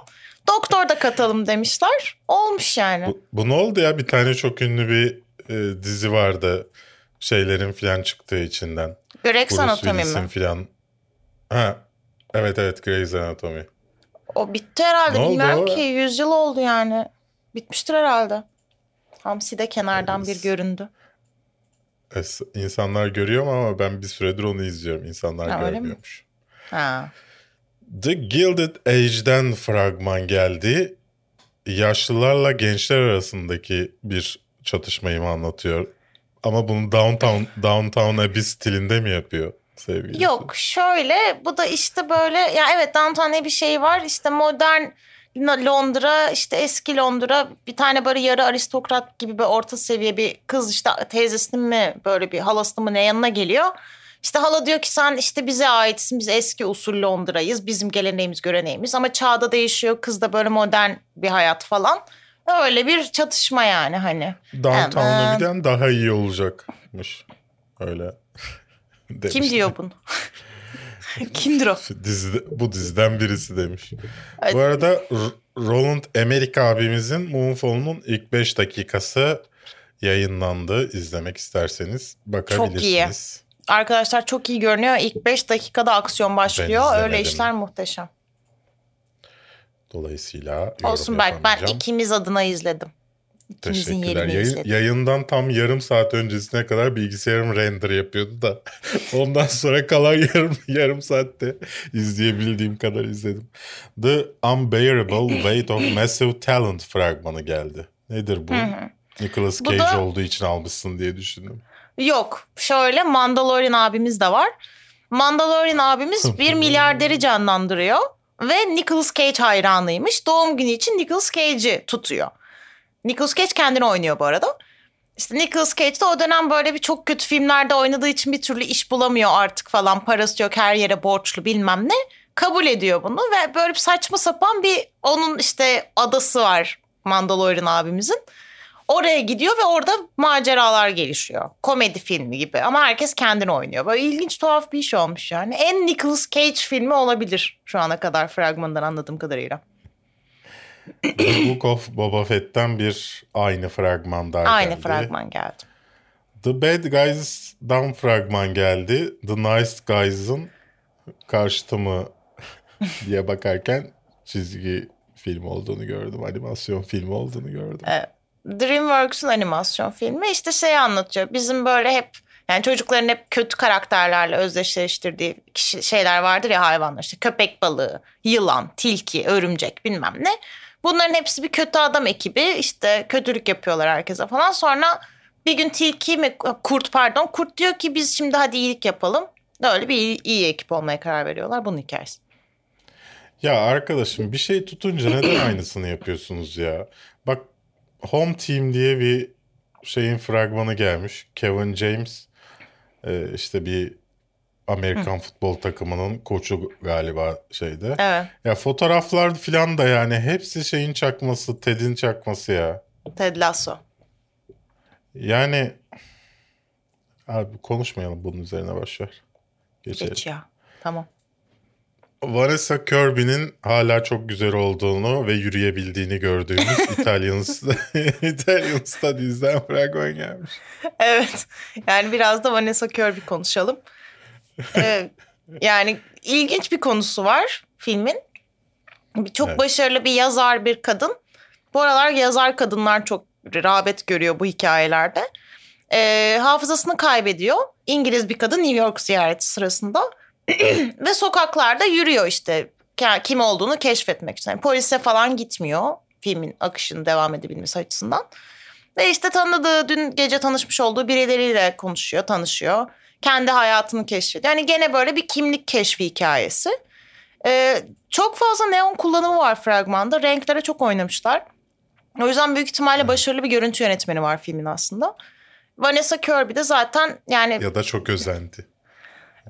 Doktor da katalım demişler. Olmuş yani. Bu, bu ne oldu ya? Bir tane çok ünlü bir e, dizi vardı. Şeylerin filan çıktığı içinden. Grey's Anatomy mi? filan. Ha. Evet evet Grey's Anatomy. O bitti herhalde. Ne oldu Bilmiyorum o? ki. 100 yıl oldu yani. Bitmiştir herhalde. Hamsi de kenardan bir Evet. göründü. Es- İnsanlar görüyor ama ben bir süredir onu izliyorum. İnsanlar Ha, görmüyormuş. Ha. The Gilded Age'den fragman geldi. Yaşlılarla gençler arasındaki bir çatışmayı mı anlatıyor? Ama bunu Downtown Downtown Abbey stilinde mi yapıyor sevgili? Yok şöyle bu da işte böyle ya evet Downton bir şey var işte modern Londra işte eski Londra bir tane böyle yarı aristokrat gibi bir orta seviye bir kız işte teyzesinin mi böyle bir halasının mı ne yanına geliyor. İşte hala diyor ki sen işte bize aitsin biz eski usul Londra'yız bizim geleneğimiz göreneğimiz ama çağda değişiyor kız da böyle modern bir hayat falan. Öyle bir çatışma yani hani. Downtown Aman. Abbey'den daha iyi olacakmış. Öyle. Kim diyor bunu? Kimdir o? Dizide, bu diziden birisi demiş. Bu arada Roland Emmerich abimizin Moonfall'un ilk 5 dakikası yayınlandı. İzlemek isterseniz bakabilirsiniz. Arkadaşlar çok iyi görünüyor. İlk 5 dakikada aksiyon başlıyor. Öyle işler muhteşem. Dolayısıyla Olsun belki ben ikimiz adına izledim. İkimizin Teşekkürler. Yayın- izledim. yayından tam yarım saat öncesine kadar bilgisayarım render yapıyordu da ondan sonra kalan yarım yarım saatte izleyebildiğim kadar izledim. The Unbearable Weight of Massive Talent fragmanı geldi. Nedir bu? Nicolas Bu Cage da- olduğu için almışsın diye düşündüm. Yok şöyle Mandalorian abimiz de var. Mandalorian abimiz bir milyarderi canlandırıyor. Ve Nicolas Cage hayranıymış. Doğum günü için Nicolas Cage'i tutuyor. Nicolas Cage kendini oynuyor bu arada. İşte Nicolas Cage de o dönem böyle bir çok kötü filmlerde oynadığı için bir türlü iş bulamıyor artık falan. Parası yok her yere borçlu bilmem ne. Kabul ediyor bunu ve böyle bir saçma sapan bir onun işte adası var Mandalorian abimizin. Oraya gidiyor ve orada maceralar gelişiyor. Komedi filmi gibi ama herkes kendini oynuyor. Böyle ilginç tuhaf bir iş olmuş yani. En Nicolas Cage filmi olabilir şu ana kadar fragmandan anladığım kadarıyla. The Book of Boba Fett'ten bir aynı fragman daha Aynı geldi. fragman geldi. The Bad Guys'dan fragman geldi. The Nice Guys'ın karşıtı mı diye bakarken çizgi film olduğunu gördüm. Animasyon filmi olduğunu gördüm. Evet. DreamWorks'un animasyon filmi işte şeyi anlatıyor. Bizim böyle hep yani çocukların hep kötü karakterlerle özdeşleştirdiği kişi, şeyler vardır ya hayvanlar. işte köpek balığı, yılan, tilki, örümcek bilmem ne. Bunların hepsi bir kötü adam ekibi. işte kötülük yapıyorlar herkese falan. Sonra bir gün tilki mi kurt pardon kurt diyor ki biz şimdi hadi iyilik yapalım. Öyle bir iyi, iyi ekip olmaya karar veriyorlar. Bunun hikayesi. Ya arkadaşım bir şey tutunca neden aynısını yapıyorsunuz ya? Home Team diye bir şeyin fragmanı gelmiş. Kevin James e, işte bir Amerikan futbol takımının koçu galiba şeyde. Evet. Ya fotoğraflar falan da yani hepsi şeyin çakması, Ted'in çakması ya. Ted Lasso. Yani abi konuşmayalım bunun üzerine. Geçelim. Geç ya. Tamam. Vanessa Kirby'nin hala çok güzel olduğunu ve yürüyebildiğini gördüğümüz Italian, Italian Studies'den fragman gelmiş. Evet. Yani biraz da Vanessa Kirby konuşalım. Ee, yani ilginç bir konusu var filmin. Çok Evet. başarılı bir yazar bir kadın. Bu aralar yazar kadınlar çok rağbet görüyor bu hikayelerde. Ee, hafızasını kaybediyor. İngiliz bir kadın New York ziyareti sırasında. Ve sokaklarda yürüyor işte kim olduğunu keşfetmek için. Yani polise falan gitmiyor filmin akışının devam edebilmesi açısından. Ve işte tanıdığı, dün gece tanışmış olduğu birileriyle konuşuyor, tanışıyor. Kendi hayatını keşfediyor. Yani gene böyle bir kimlik keşfi hikayesi. Ee, çok fazla neon kullanımı var fragmanda. Renklere çok oynamışlar. O yüzden büyük ihtimalle başarılı bir görüntü yönetmeni var filmin aslında. Vanessa Kirby de zaten yani Ya da çok özendi.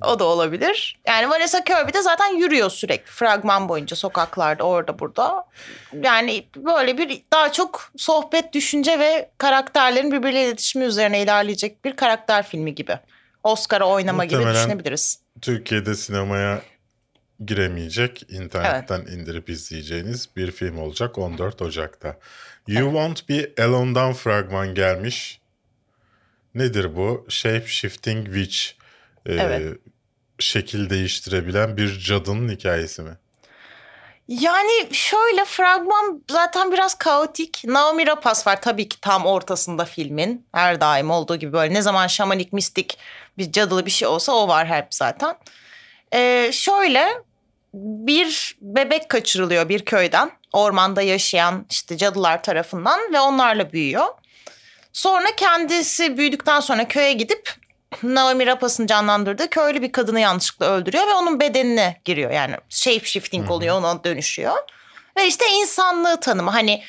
O da olabilir. Yani Vanessa Kirby de zaten yürüyor sürekli fragman boyunca sokaklarda orada burada. Yani böyle bir daha çok sohbet, düşünce ve karakterlerin birbiriyle iletişimi üzerine ilerleyecek bir karakter filmi gibi. Oscar'a oynama gibi Muhtemelen- düşünebiliriz. Türkiye'de sinemaya giremeyecek, internetten indirip izleyeceğiniz bir film olacak 14 Ocak'ta. You Won't Be Alone'dan fragman gelmiş. Nedir bu? Shape Shifting Witch. Ee, Evet. Şekil değiştirebilen bir cadının hikayesi mi? Yani şöyle fragman zaten biraz kaotik. Naomi Rapace var tabii ki tam ortasında filmin. Her daim olduğu gibi böyle ne zaman şamanik mistik bir cadılı bir şey olsa o var hep zaten. Ee, şöyle bir bebek kaçırılıyor bir köyden. Ormanda yaşayan işte cadılar tarafından ve onlarla büyüyor. Sonra kendisi büyüdükten sonra köye gidip Naomi Rapace'ın canlandırdığı köylü bir kadını yanlışlıkla öldürüyor ve onun bedenine giriyor. Yani shape shifting oluyor ona dönüşüyor. Ve işte insanlığı tanımı hani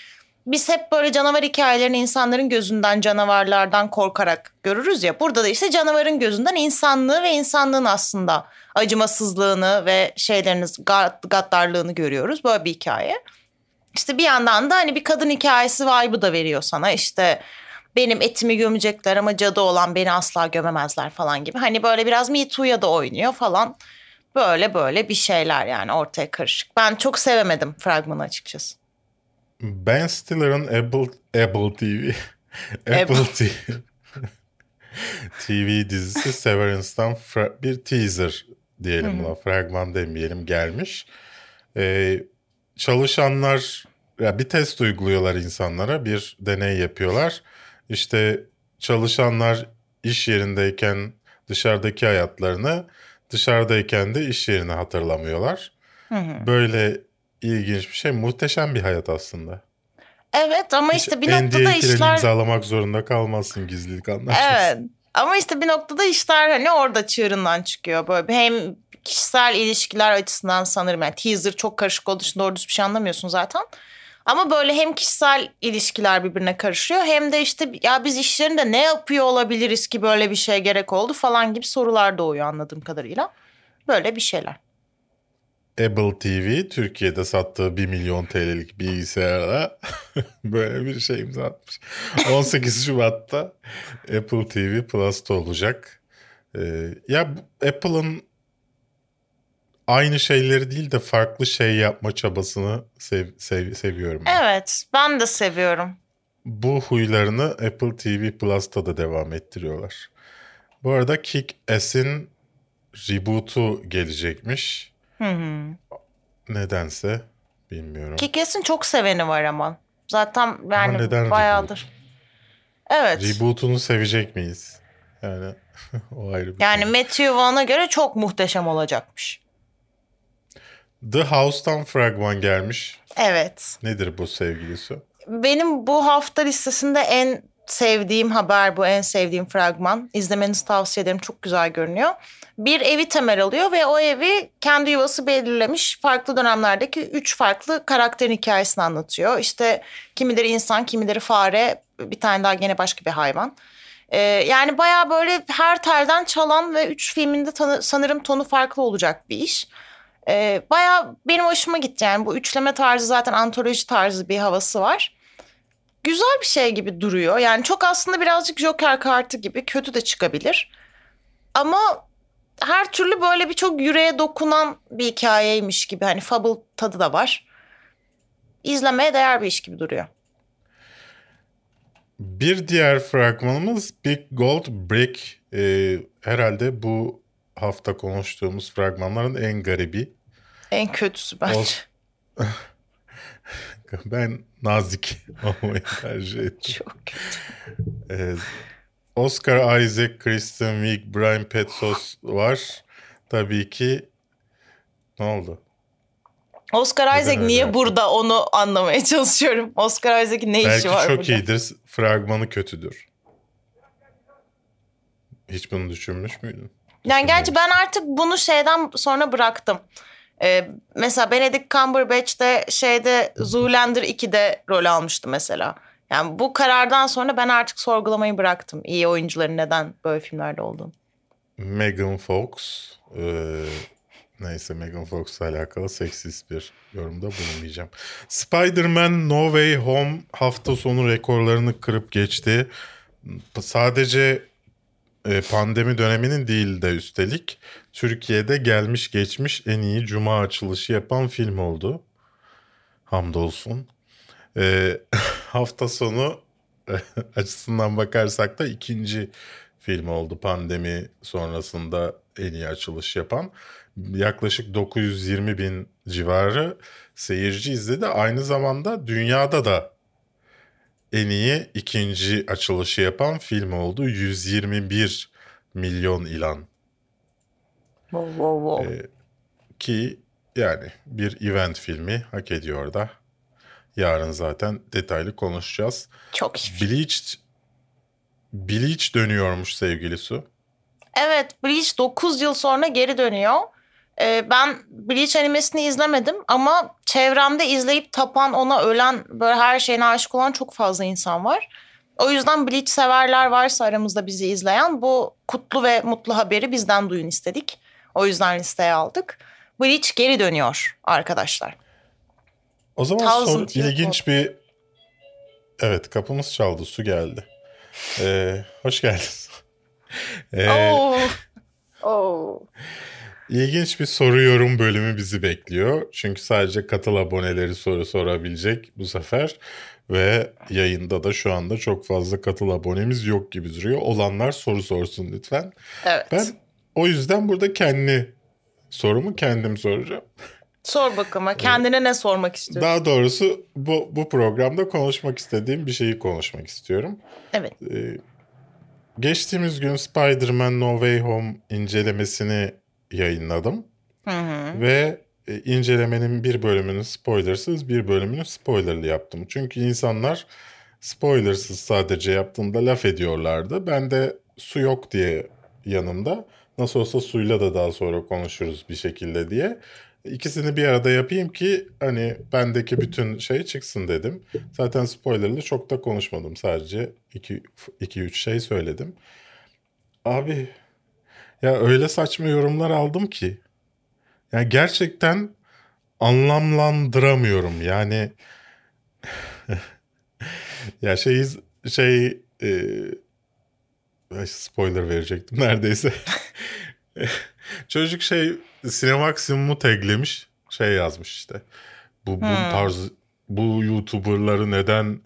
biz hep böyle canavar hikayelerini insanların gözünden canavarlardan korkarak görürüz ya. Burada da işte canavarın gözünden insanlığı ve insanlığın aslında acımasızlığını ve şeyleriniz gad- gaddarlığını görüyoruz. Böyle bir hikaye. İşte bir yandan da hani bir kadın hikayesi vibe'ı da veriyor sana. İşte benim etimi gömecekler ama cadı olan beni asla gömemezler falan gibi. Hani böyle biraz Me Too'ya da oynuyor falan. Böyle böyle bir şeyler yani ortaya karışık. Ben çok sevemedim fragmanı açıkçası. Ben Stiller'ın Apple, Apple TV Apple TV TV dizisi Severance'dan fra- bir teaser diyelim buna. Fragman demeyelim gelmiş. Ee, çalışanlar ya bir test uyguluyorlar insanlara. Bir deney yapıyorlar. İşte çalışanlar iş yerindeyken dışarıdaki hayatlarını dışarıdayken de iş yerini hatırlamıyorlar. Böyle ilginç bir şey. Muhteşem bir hayat aslında. Evet ama Hiç işte bir noktada işler... imzalamak zorunda kalmazsın gizlilik anlaşması. Evet. Ama işte bir noktada işler hani orada çığırından çıkıyor. Böyle hem kişisel ilişkiler açısından sanırım yani teaser çok karışık olduğu için doğru düz bir şey anlamıyorsun zaten. Ama böyle hem kişisel ilişkiler birbirine karışıyor hem de işte ya biz işlerinde ne yapıyor olabiliriz ki böyle bir şey gerek oldu falan gibi sorular doğuyor anladığım kadarıyla. Böyle bir şeyler. Apple TV Türkiye'de sattığı 1 milyon TL'lik bilgisayarla böyle bir şey imza atmış. 18 Şubat'ta Apple TV Plus'ta olacak. Ee, ya Apple'ın aynı şeyleri değil de farklı şey yapma çabasını sev, sev- seviyorum. ben. Evet ben de seviyorum. Bu huylarını Apple TV Plus'ta da devam ettiriyorlar. Bu arada Kick-Ass'in reboot'u gelecekmiş. Hı hı. Nedense bilmiyorum. Kikes'in çok seveni var ama. Zaten yani neden bayağıdır. Evet. Reboot'unu sevecek miyiz? Yani o ayrı bir Yani konu. Matthew Vaughn'a göre çok muhteşem olacakmış. The House'tan fragman gelmiş. Evet. Nedir bu sevgilisi? Benim bu hafta listesinde en sevdiğim haber bu, en sevdiğim fragman. İzlemenizi tavsiye ederim. Çok güzel görünüyor. Bir evi temel alıyor ve o evi kendi yuvası belirlemiş farklı dönemlerdeki üç farklı karakterin hikayesini anlatıyor. İşte kimileri insan, kimileri fare, bir tane daha gene başka bir hayvan. Ee, yani bayağı böyle her telden çalan ve üç filminde tanı- sanırım tonu farklı olacak bir iş. Ee, bayağı benim hoşuma gitti yani bu üçleme tarzı zaten antoloji tarzı bir havası var. Güzel bir şey gibi duruyor. Yani çok aslında birazcık Joker kartı gibi kötü de çıkabilir. Ama her türlü böyle bir çok yüreğe dokunan bir hikayeymiş gibi. Hani fable tadı da var. İzlemeye değer bir iş gibi duruyor. Bir diğer fragmanımız Big Gold Brick. Ee, herhalde bu hafta konuştuğumuz fragmanların en garibi. En kötüsü bence. Ol- Ben nazik olmayı tercih ettim. Çok kötü. Ee, Oscar Isaac, Kristen Wiig, Brian Petsos var. Tabii ki ne oldu? Oscar Neden Isaac niye yaptın? burada onu anlamaya çalışıyorum. Oscar Isaac'in ne işi Belki var çok burada? iyidir. Fragmanı kötüdür. Hiç bunu düşünmüş müydün? Yani gerçi ben artık bunu şeyden sonra bıraktım. Ee, mesela Benedict Cumberbatch de şeyde Zoolander 2'de rol almıştı mesela. Yani bu karardan sonra ben artık sorgulamayı bıraktım. İyi oyuncuların neden böyle filmlerde olduğunu. Megan Fox. e, neyse Megan Fox'la alakalı seksist bir yorumda bulunmayacağım. Spider-Man No Way Home hafta sonu rekorlarını kırıp geçti. Sadece pandemi döneminin değil de üstelik Türkiye'de gelmiş geçmiş en iyi cuma açılışı yapan film oldu. Hamdolsun. E, hafta sonu açısından bakarsak da ikinci film oldu pandemi sonrasında en iyi açılış yapan. Yaklaşık 920 bin civarı seyirci izledi. Aynı zamanda dünyada da en iyi ikinci açılışı yapan film oldu. 121 milyon ilan. Wow, wow, wow. Ee, ki yani bir event filmi hak ediyor da. Yarın zaten detaylı konuşacağız. Çok iyi. Bleach Bleach dönüyormuş sevgili Su. Evet Bleach 9 yıl sonra geri dönüyor. Ee, ben Bleach animesini izlemedim ama çevremde izleyip tapan ona ölen böyle her şeyine aşık olan çok fazla insan var. O yüzden Bleach severler varsa aramızda bizi izleyen bu kutlu ve mutlu haberi bizden duyun istedik. O yüzden listeye aldık. Bleach geri dönüyor arkadaşlar. O zaman Thousand sor- Year ilginç bir... Evet kapımız çaldı su geldi. Ee, hoş geldin. Ee, Oo. Oo. İlginç bir soru yorum bölümü bizi bekliyor. Çünkü sadece katıl aboneleri soru sorabilecek bu sefer. Ve yayında da şu anda çok fazla katıl abonemiz yok gibi duruyor. Olanlar soru sorsun lütfen. Evet. Ben o yüzden burada kendi sorumu kendim soracağım. Sor bakalım. Kendine ne sormak istiyorsun? Daha doğrusu bu, bu programda konuşmak istediğim bir şeyi konuşmak istiyorum. Evet. Ee, geçtiğimiz gün Spider-Man No Way Home incelemesini yayınladım. Hı hı. Ve e, incelemenin bir bölümünü spoilersız bir bölümünü spoilerlı yaptım. Çünkü insanlar spoilersız sadece yaptığında laf ediyorlardı. Ben de su yok diye yanımda nasıl olsa suyla da daha sonra konuşuruz bir şekilde diye. İkisini bir arada yapayım ki hani bendeki bütün şey çıksın dedim. Zaten spoilerlı çok da konuşmadım. Sadece 2-3 şey söyledim. Abi ya öyle saçma yorumlar aldım ki. Yani gerçekten anlamlandıramıyorum. Yani ya şey şey e, spoiler verecektim neredeyse. Çocuk şey Cinemaximum'u taglemiş. Şey yazmış işte. Bu, bu Hmm. tarz bu YouTuber'ları neden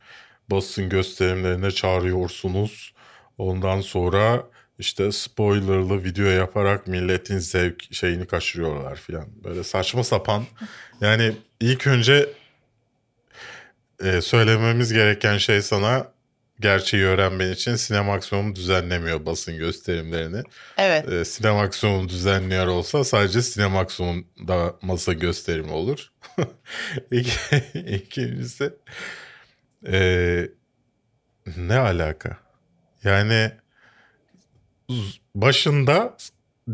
basın gösterimlerine çağırıyorsunuz? Ondan sonra işte spoilerlı video yaparak milletin zevk şeyini kaçırıyorlar filan. Böyle saçma sapan. Yani ilk önce e, söylememiz gereken şey sana gerçeği öğrenmen için Cinemaximum düzenlemiyor basın gösterimlerini. Evet. E, Cinemaximum düzenliyor olsa sadece Cinemaximum'da masa gösterimi olur. İki, ikincisi e, ne alaka? Yani başında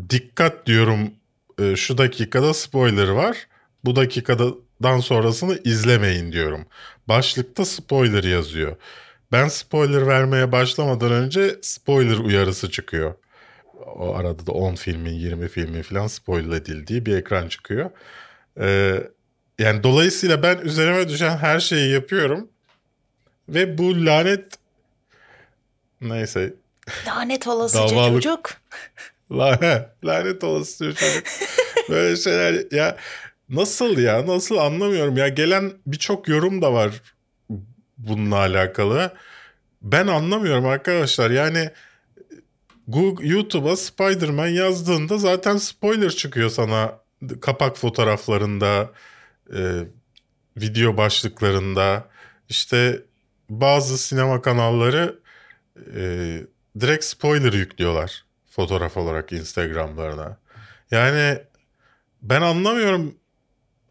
dikkat diyorum e, şu dakikada spoiler var. Bu dakikadan sonrasını izlemeyin diyorum. Başlıkta spoiler yazıyor. Ben spoiler vermeye başlamadan önce spoiler uyarısı çıkıyor. O arada da 10 filmin 20 filmin falan spoiler edildiği bir ekran çıkıyor. Ee, yani dolayısıyla ben üzerime düşen her şeyi yapıyorum. Ve bu lanet neyse Lanet olasıca Davalık- çocuk. Lanet, lanet olası çocuk. Böyle şeyler ya nasıl ya nasıl anlamıyorum ya gelen birçok yorum da var bununla alakalı. Ben anlamıyorum arkadaşlar yani Google, YouTube'a Spider-Man yazdığında zaten spoiler çıkıyor sana kapak fotoğraflarında, e, video başlıklarında. İşte bazı sinema kanalları e, direkt spoiler yüklüyorlar fotoğraf olarak Instagram'larına. Yani ben anlamıyorum.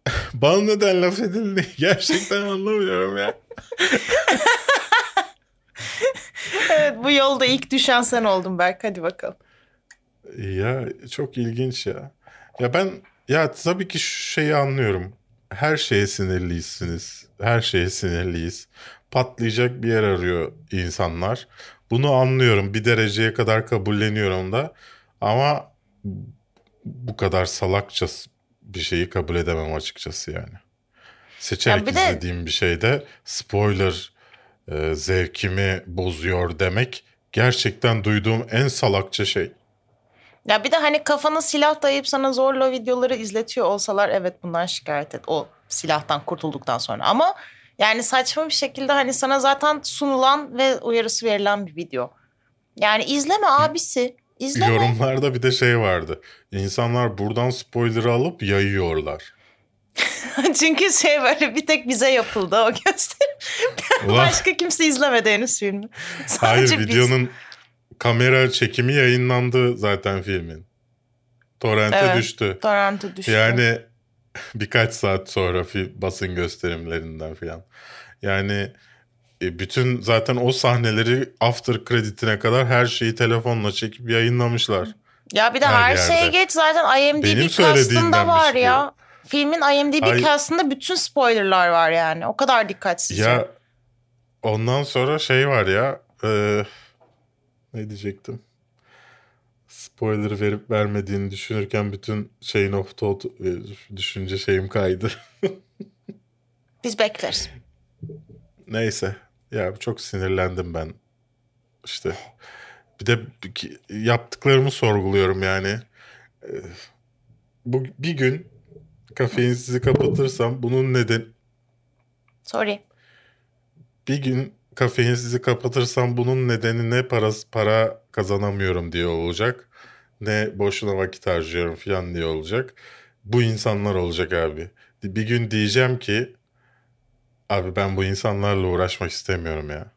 Bana neden laf edildi? Gerçekten anlamıyorum ya. Evet bu yolda ilk düşen sen oldun Berk. Hadi bakalım. Ya çok ilginç ya. Ya ben ya tabii ki şeyi anlıyorum. Her şeye sinirliysiniz. Her şeye sinirliyiz. Patlayacak bir yer arıyor insanlar. Bunu anlıyorum. Bir dereceye kadar kabulleniyorum da. Ama bu kadar salakça bir şeyi kabul edemem açıkçası yani. Seçerek Ya bir de- izlediğim bir şeyde spoiler e, zevkimi bozuyor demek gerçekten duyduğum en salakça şey. Ya bir de hani kafana silah dayayıp sana zorla videoları izletiyor olsalar evet bundan şikayet et. O silahtan kurtulduktan sonra. Ama yani saçma bir şekilde hani sana zaten sunulan ve uyarısı verilen bir video. Yani izleme abisi. İzleme. Yorumlarda bir de şey vardı. İnsanlar buradan spoiler'ı alıp yayıyorlar. Çünkü şey böyle bir tek bize yapıldı o gösteri. Ulan, Başka kimse izlemedi henüz filmi. hayır Sadece biz. videonun kamera çekimi yayınlandı zaten filmin. Torrent'e Evet. düştü. Torrent'e düştü. Yani birkaç saat sonra basın gösterimlerinden filan. Yani e, bütün zaten o sahneleri after kreditine kadar her şeyi telefonla çekip yayınlamışlar. Ya bir de her her, yerde. şeye geç zaten IMDb castında var bu. ya. Filmin IMDb Ay- castında bütün spoilerlar var yani. O kadar dikkatsizce. Ya ondan sonra şey var ya e, ne diyecektim? Spoiler verip vermediğini düşünürken bütün şeyin of thought e, düşünce şeyim kaydı. Biz bekleriz. Neyse ya çok sinirlendim ben işte. Bir de yaptıklarımı sorguluyorum yani. E, Bu bir gün kafeinsizi kapatırsam bunun neden Sorry. bir gün kafeinsizi kapatırsam bunun nedeni ne parası para kazanamıyorum diye olacak. Ne boşuna vakit harcıyorum falan diye olacak. Bu insanlar olacak abi. Bir gün diyeceğim ki abi ben bu insanlarla uğraşmak istemiyorum ya.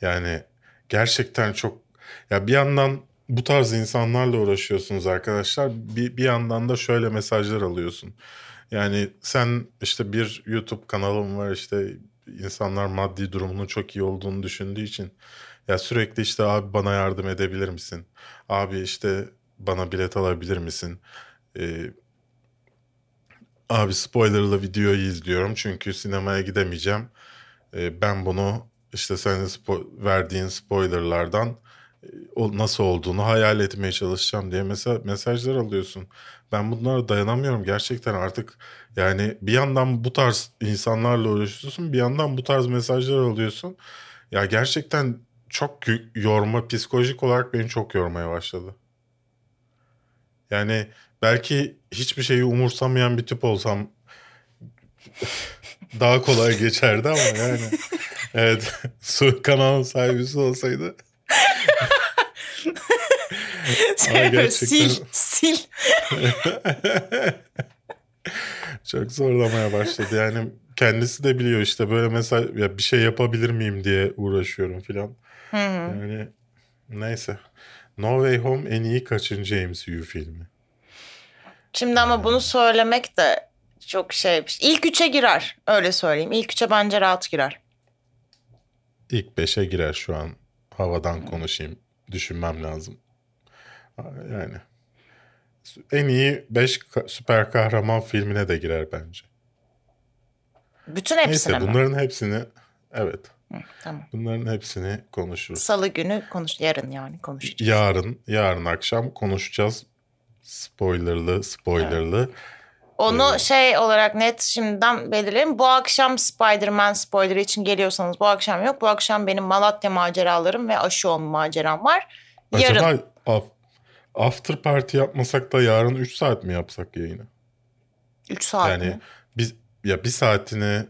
Yani gerçekten çok ya bir yandan bu tarz insanlarla uğraşıyorsunuz arkadaşlar. Bir, bir yandan da şöyle mesajlar alıyorsun. Yani sen işte bir YouTube kanalın var işte insanlar maddi durumunun çok iyi olduğunu düşündüğü için ya sürekli işte abi bana yardım edebilir misin? Abi işte bana bilet alabilir misin? Ee, abi spoilerlı videoyu izliyorum çünkü sinemaya gidemeyeceğim. Ee, ben bunu işte senin spo- verdiğin spoilerlardan e, o nasıl olduğunu hayal etmeye çalışacağım diye mesela mesajlar alıyorsun. Ben bunlara dayanamıyorum gerçekten artık yani bir yandan bu tarz insanlarla uğraşıyorsun bir yandan bu tarz mesajlar alıyorsun. Ya gerçekten çok yorma psikolojik olarak beni çok yormaya başladı. Yani belki hiçbir şeyi umursamayan bir tip olsam daha kolay geçerdi ama yani evet su kanalın sahibisi olsaydı Şey gerçekten- sil, sil. Çok zorlamaya başladı. Yani kendisi de biliyor işte böyle mesela ya bir şey yapabilir miyim diye uğraşıyorum filan. Yani neyse. No Way Home en iyi kaçıncı MCU filmi? Şimdi ama bunu söylemek de çok şey. İlk üçe girer. Öyle söyleyeyim. İlk üçe bence rahat girer. İlk beşe girer şu an. Havadan konuşayım. Düşünmem lazım. Yani en iyi 5 süper kahraman filmine de girer bence. Bütün hepsine Neyse mi? bunların hepsini evet Hı, tamam. bunların hepsini konuşuruz. Salı günü konuş. Yarın yani konuşacağız. Yarın yarın akşam konuşacağız. Spoilerlı spoilerlı. Onu şey olarak net şimdiden belirleyelim. Bu akşam Spider-Man spoilerı için geliyorsanız bu akşam yok. Bu akşam benim Malatya maceralarım ve aşı olma maceram var. Yarın. Acaba After party yapmasak da yarın 3 saat mi yapsak yayını? 3 saat yani mi? biz ya bir saatini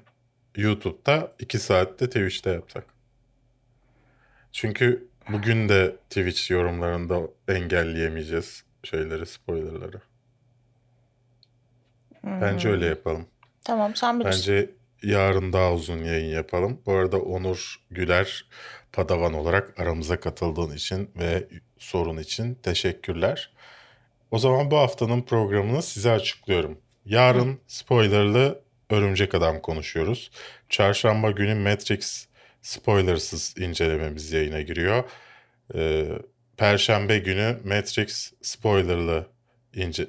YouTube'da, 2 saatte Twitch'te yapsak. Çünkü bugün de Twitch yorumlarında engelleyemeyeceğiz şeyleri, spoilerları. Bence öyle yapalım. Tamam sen bilirsin. Bence yarın daha uzun yayın yapalım. Bu arada Onur Güler Padavan olarak aramıza katıldığın için ve sorun için teşekkürler. O zaman bu haftanın programını size açıklıyorum. Yarın spoilerlı Örümcek Adam konuşuyoruz. Çarşamba günü Matrix spoilersız incelememiz yayına giriyor. Ee, Perşembe günü Matrix spoilerlı ince...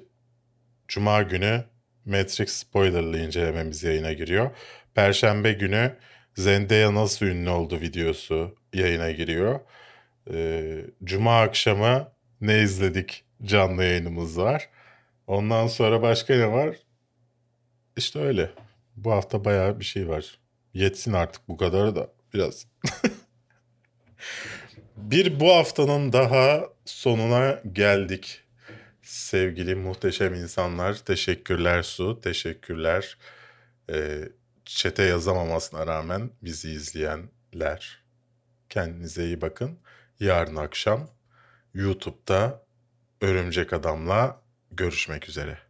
Cuma günü Matrix spoilerlı incelememiz yayına giriyor. Perşembe günü Zendaya nasıl ünlü oldu videosu yayına giriyor. Ee, Cuma akşamı ne izledik canlı yayınımız var. Ondan sonra başka ne var? İşte öyle. Bu hafta bayağı bir şey var. Yetsin artık bu kadar da biraz. bir bu haftanın daha sonuna geldik. Sevgili muhteşem insanlar, teşekkürler Su, teşekkürler. Ee, çete yazamamasına rağmen bizi izleyenler. Kendinize iyi bakın. Yarın akşam YouTube'da Örümcek Adam'la görüşmek üzere.